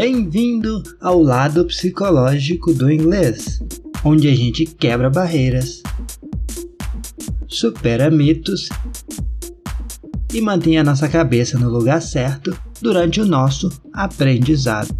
Bem-vindo ao lado psicológico do inglês, onde a gente quebra barreiras, supera mitos e mantém a nossa cabeça no lugar certo durante o nosso aprendizado.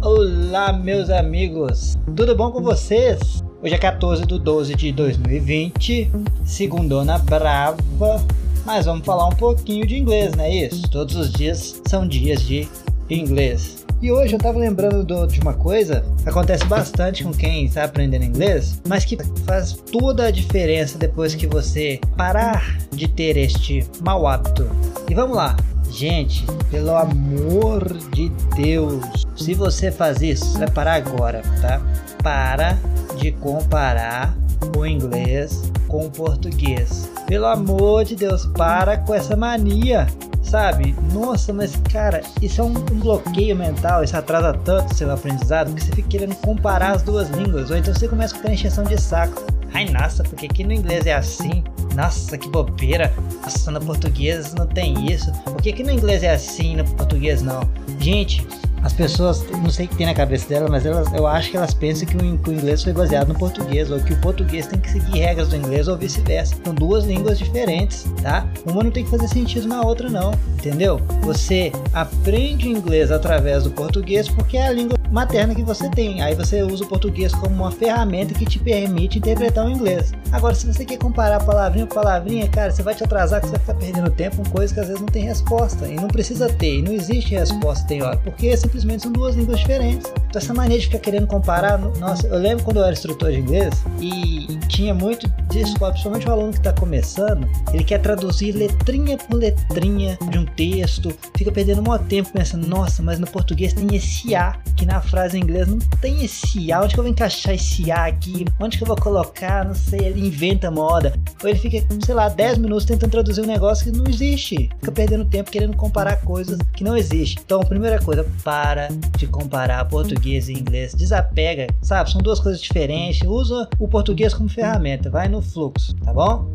Olá, meus amigos, tudo bom com vocês? Hoje é 14 de 12 de 2020, segundona brava, mas vamos falar um pouquinho de inglês, não é isso? Todos os dias são dias de inglês. E hoje eu tava lembrando do, de uma coisa acontece bastante com quem está aprendendo inglês, mas que faz toda a diferença depois que você parar de ter este mau hábito. E vamos lá, Gente, pelo amor de Deus, se você faz isso, vai parar agora, tá? Para de comparar o inglês com o português. Pelo amor de Deus, para com essa mania, sabe? Nossa, mas cara, isso é um, um bloqueio mental, isso atrasa tanto seu aprendizado que você fica querendo comparar as duas línguas, ou então você começa com a encheção de saco. Ai, nossa, porque aqui no inglês é assim. Nossa, que bobeira. Nossa, no português não tem isso. Por que aqui no inglês é assim no português não? Gente, as pessoas, não sei o que tem na cabeça delas, mas elas, eu acho que elas pensam que o, que o, inglês foi baseado no português, ou que o português tem que seguir regras do inglês, ou vice-versa. São duas línguas diferentes, tá? Uma não tem que fazer sentido na outra, não, entendeu? Você aprende inglês através do português porque é a língua materna que você tem. Aí você usa o português como uma ferramenta que te permite interpretar o inglês. Agora, se você quer comparar palavrinha por palavrinha, cara, você vai te atrasar, que você vai ficar perdendo tempo com coisas que às vezes não tem resposta. E não precisa ter, e não existe resposta, tem hora, porque simplesmente são duas línguas diferentes. Então essa mania de ficar querendo comparar, nossa, eu lembro quando eu era instrutor de inglês e tinha muito disso, principalmente o aluno que está começando, ele quer traduzir letrinha por letrinha de um texto, fica perdendo muito tempo pensando, nossa, mas no português tem esse A, que na frase em inglês não tem esse A, onde que eu vou encaixar esse A aqui? Onde que eu vou colocar? Não sei, ele inventa moda. Ou ele fica, sei lá, 10 minutos tentando traduzir um negócio que não existe. Fica perdendo tempo querendo comparar coisas que não existem. Então, primeira coisa, para de comparar português e inglês. Desapega, sabe? São duas coisas diferentes. Usa o português como ferramenta. Vai no fluxo, tá bom?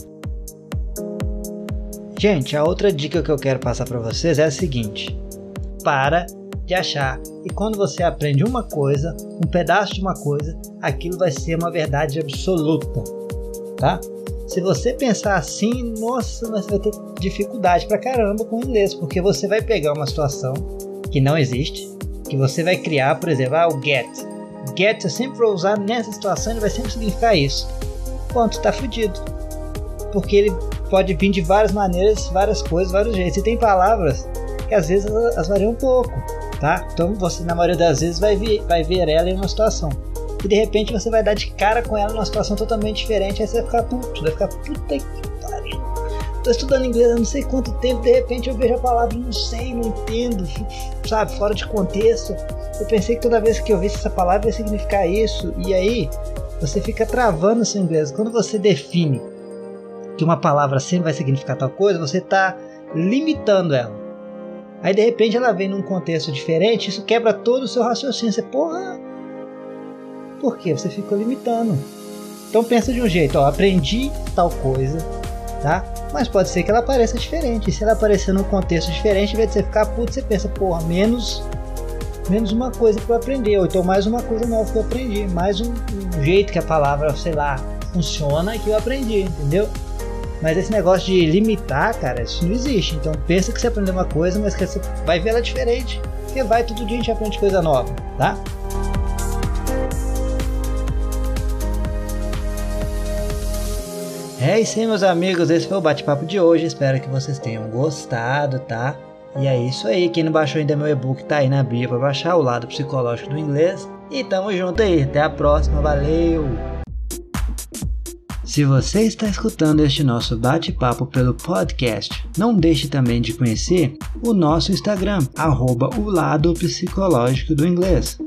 Gente, a outra dica que eu quero passar para vocês é a seguinte: para de achar que quando você aprende uma coisa, um pedaço de uma coisa, aquilo vai ser uma verdade absoluta, tá? Se você pensar assim, nossa, você vai ter dificuldade pra caramba com o inglês, porque você vai pegar uma situação que não existe, que você vai criar, por exemplo, ah, o get. Get eu sempre vou usar nessa situação, ele vai sempre significar isso. Ponto, tá fudido. Porque ele pode vir de várias maneiras, várias coisas, vários jeitos. E tem palavras que às vezes elas variam um pouco, tá? Então você na maioria das vezes vai ver, vai ver ela em uma situação. E de repente você vai dar de cara com ela numa situação totalmente diferente, aí você vai ficar puto, vai ficar puta que pariu tô estudando inglês há não sei quanto tempo, de repente eu vejo a palavra não sei, não entendo, sabe, fora de contexto. Eu pensei que toda vez que eu visse essa palavra ia significar isso, e aí você fica travando o seu inglês. Quando você define que uma palavra sempre vai significar tal coisa, você está limitando ela. Aí de repente ela vem num contexto diferente, isso quebra todo o seu raciocínio. Você, porra, por quê? Você ficou limitando. Então pensa de um jeito, ó, aprendi tal coisa, tá? Mas pode ser que ela apareça diferente. E se ela aparecer num contexto diferente, em vez de você ficar puto, você pensa, porra, menos menos uma coisa para eu aprender, ou então mais uma coisa nova que eu aprendi, mais um, um, jeito que a palavra, sei lá, funciona que eu aprendi, entendeu? Mas esse negócio de limitar, cara, isso não existe. Então pensa que você aprendeu uma coisa, mas que você vai ver ela diferente, porque vai todo dia a gente aprende coisa nova, tá? É isso aí, meus amigos. Esse foi o bate-papo de hoje. Espero que vocês tenham gostado, tá? E é isso aí. Quem não baixou ainda meu e-book tá aí na bio para baixar o lado psicológico do inglês. E tamo junto aí. Até a próxima. Valeu! Se você está escutando este nosso bate-papo pelo podcast, não deixe também de conhecer o nosso Instagram, arroba o lado psicológico do inglês,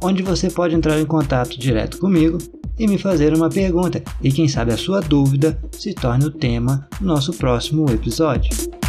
onde você pode entrar em contato direto comigo e me fazer uma pergunta, e quem sabe a sua dúvida se torne o tema do nosso próximo episódio.